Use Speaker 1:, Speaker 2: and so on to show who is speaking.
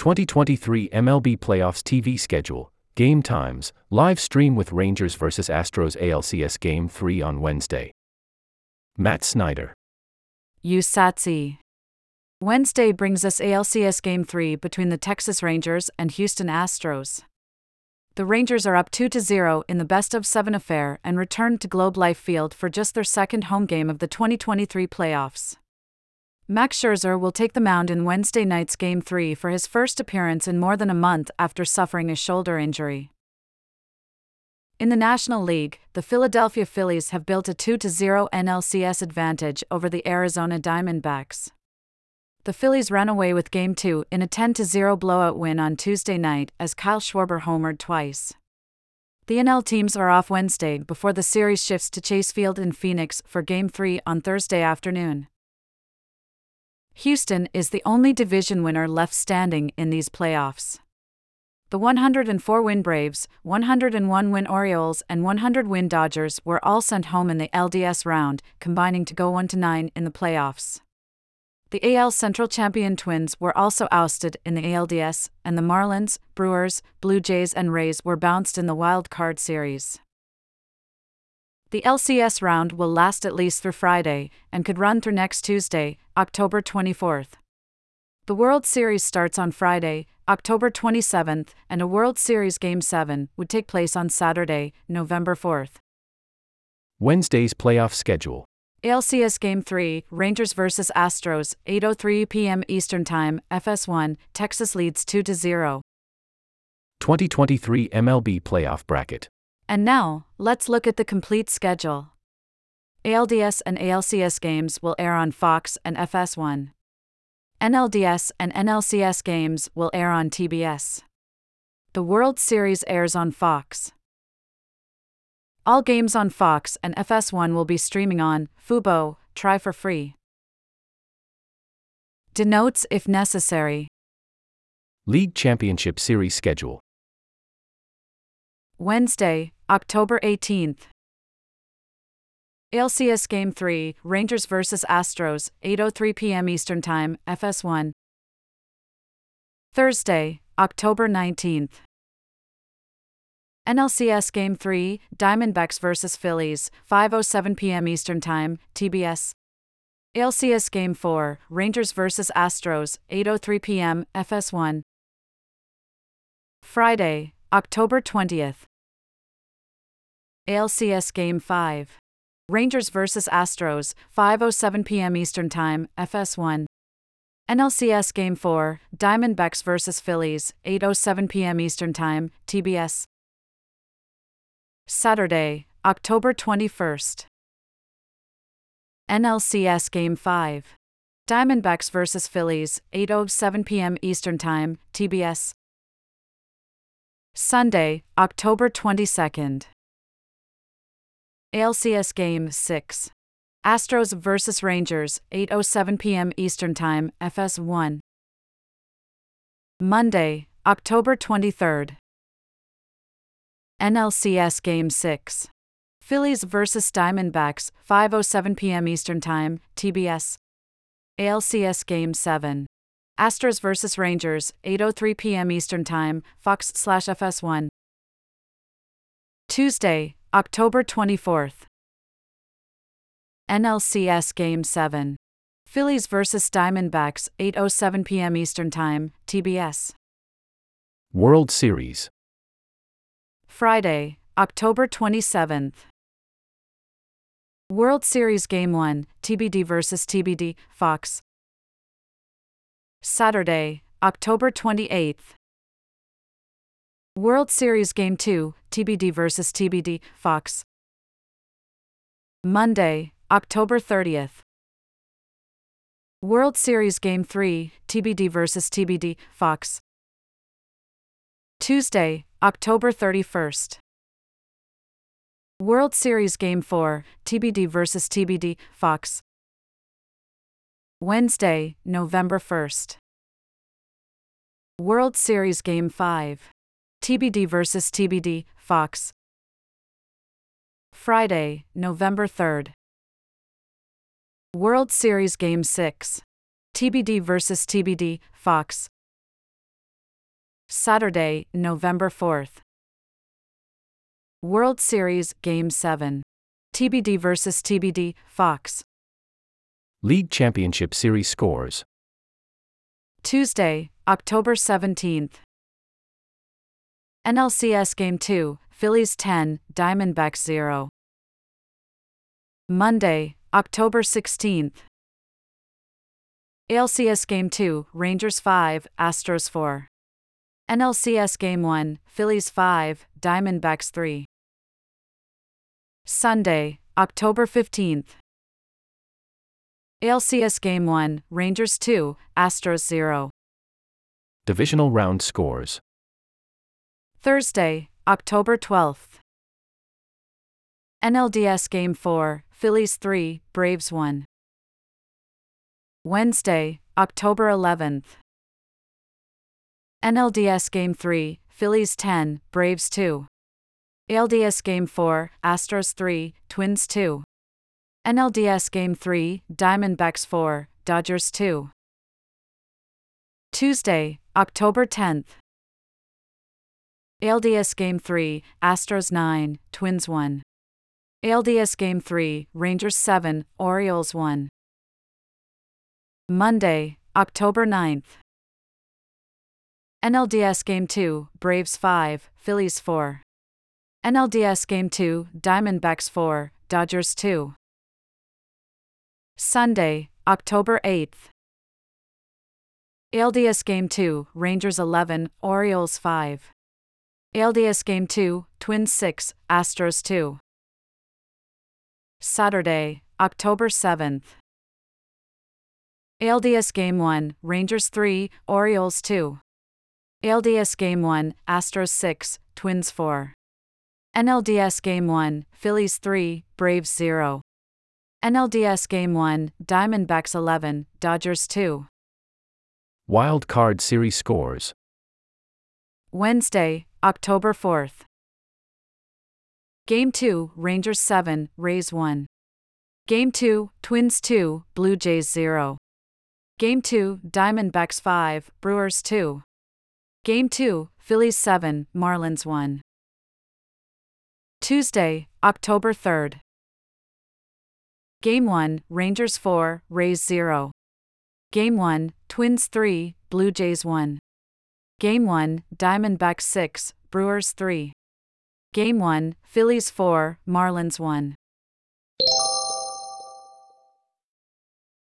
Speaker 1: 2023 MLB Playoffs TV schedule, game times, live stream with Rangers vs. Astros ALCS Game 3 on Wednesday. Matt Snyder.
Speaker 2: USATSI. Wednesday brings us ALCS Game 3 between the Texas Rangers and Houston Astros. The Rangers are up 2 0 in the best of 7 affair and returned to Globe Life Field for just their second home game of the 2023 playoffs. Max Scherzer will take the mound in Wednesday night's Game 3 for his first appearance in more than a month after suffering a shoulder injury. In the National League, the Philadelphia Phillies have built a 2 0 NLCS advantage over the Arizona Diamondbacks. The Phillies ran away with Game 2 in a 10 0 blowout win on Tuesday night as Kyle Schwarber homered twice. The NL teams are off Wednesday before the series shifts to Chase Field in Phoenix for Game 3 on Thursday afternoon. Houston is the only division winner left standing in these playoffs. The 104 win Braves, 101 win Orioles, and 100 win Dodgers were all sent home in the LDS round, combining to go 1 9 in the playoffs. The AL Central champion Twins were also ousted in the ALDS, and the Marlins, Brewers, Blue Jays, and Rays were bounced in the wild card series. The LCS round will last at least through Friday and could run through next Tuesday, October 24th. The World Series starts on Friday, October 27th, and a World Series Game 7 would take place on Saturday, November 4th.
Speaker 1: Wednesday's playoff schedule.
Speaker 2: ALCS Game 3, Rangers vs. Astros, 8:03 p.m. Eastern Time, FS1, Texas leads 2 0.
Speaker 1: 2023 MLB Playoff Bracket.
Speaker 2: And now, let's look at the complete schedule. ALDS and ALCS games will air on Fox and FS1. NLDS and NLCS games will air on TBS. The World Series airs on Fox. All games on Fox and FS1 will be streaming on Fubo, try for free. Denotes if necessary.
Speaker 1: League Championship Series schedule.
Speaker 2: Wednesday, October 18th. ALCS Game 3, Rangers vs. Astros, 8:03 p.m. Eastern Time, FS1. Thursday, October 19th. NLCS Game 3, Diamondbacks vs. Phillies, 5:07 p.m. Eastern Time, TBS. ALCS Game 4, Rangers vs. Astros, 8:03 p.m. FS1. Friday, October 20th. ALCS Game 5. Rangers vs. Astros, 5:07 p.m. Eastern Time, FS1. NLCS Game 4, Diamondbacks vs. Phillies, 8:07 p.m. Eastern Time, TBS. Saturday, October 21st. NLCS Game 5. Diamondbacks vs. Phillies, 8:07 p.m. Eastern Time, TBS. Sunday, October 22nd. ALCS Game 6. Astros vs. Rangers, 8:07 p.m. Eastern Time, FS1. Monday, October 23rd. NLCS Game 6. Phillies vs. Diamondbacks, 5:07 p.m. Eastern Time, TBS. ALCS Game 7. Astros vs. Rangers, 8:03 p.m. Eastern Time, Fox/FS1. Tuesday, October 24th. NLCS Game 7. Phillies vs. Diamondbacks, 8:07 p.m. Eastern Time, TBS.
Speaker 1: World Series.
Speaker 2: Friday, October 27th. World Series Game 1, TBD vs. TBD, Fox. Saturday, October 28th. World Series Game 2, TBD vs. TBD, Fox. Monday, October 30th. World Series Game 3, TBD vs. TBD, Fox. Tuesday, October 31st. World Series Game 4, TBD vs. TBD, Fox. Wednesday, November 1st. World Series Game 5, TBD vs. TBD, Fox. Friday, November 3rd. World Series Game 6, TBD vs. TBD, Fox. Saturday, November 4th. World Series Game 7. TBD vs. TBD, Fox.
Speaker 1: League Championship Series scores.
Speaker 2: Tuesday, October 17th. NLCS Game 2, Phillies 10, Diamondbacks 0. Monday, October 16th. ALCS Game 2, Rangers 5, Astros 4. NLCS Game 1, Phillies 5, Diamondbacks 3. Sunday, October 15th. ALCS Game 1, Rangers 2, Astros 0.
Speaker 1: Divisional round scores.
Speaker 2: Thursday, October 12th. NLDS Game 4, Phillies 3, Braves 1. Wednesday, October 11th. NLDS Game 3, Phillies 10, Braves 2. ALDS Game 4, Astros 3, Twins 2. NLDS Game 3, Diamondbacks 4, Dodgers 2. Tuesday, October 10th. ALDS Game 3, Astros 9, Twins 1. ALDS Game 3, Rangers 7, Orioles 1. Monday, October 9th. NLDS Game 2, Braves 5, Phillies 4. NLDS Game 2, Diamondbacks 4, Dodgers 2. Sunday, October 8th. ALDS Game 2, Rangers 11, Orioles 5. ALDS Game 2, Twins 6, Astros 2. Saturday, October 7th. ALDS Game 1, Rangers 3, Orioles 2. ALDS Game 1, Astros 6, Twins 4. NLDS Game 1, Phillies 3, Braves 0. NLDS Game 1, Diamondbacks 11, Dodgers 2.
Speaker 1: Wild Card Series scores.
Speaker 2: Wednesday, October 4th. Game 2, Rangers 7, Rays 1. Game 2, Twins 2, Blue Jays 0. Game 2, Diamondbacks 5, Brewers 2. Game 2, Phillies 7, Marlins 1. Tuesday, October 3rd. Game 1, Rangers 4, Rays 0. Game 1, Twins 3, Blue Jays 1. Game 1, Diamondbacks 6, Brewers 3. Game 1, Phillies 4, Marlins 1.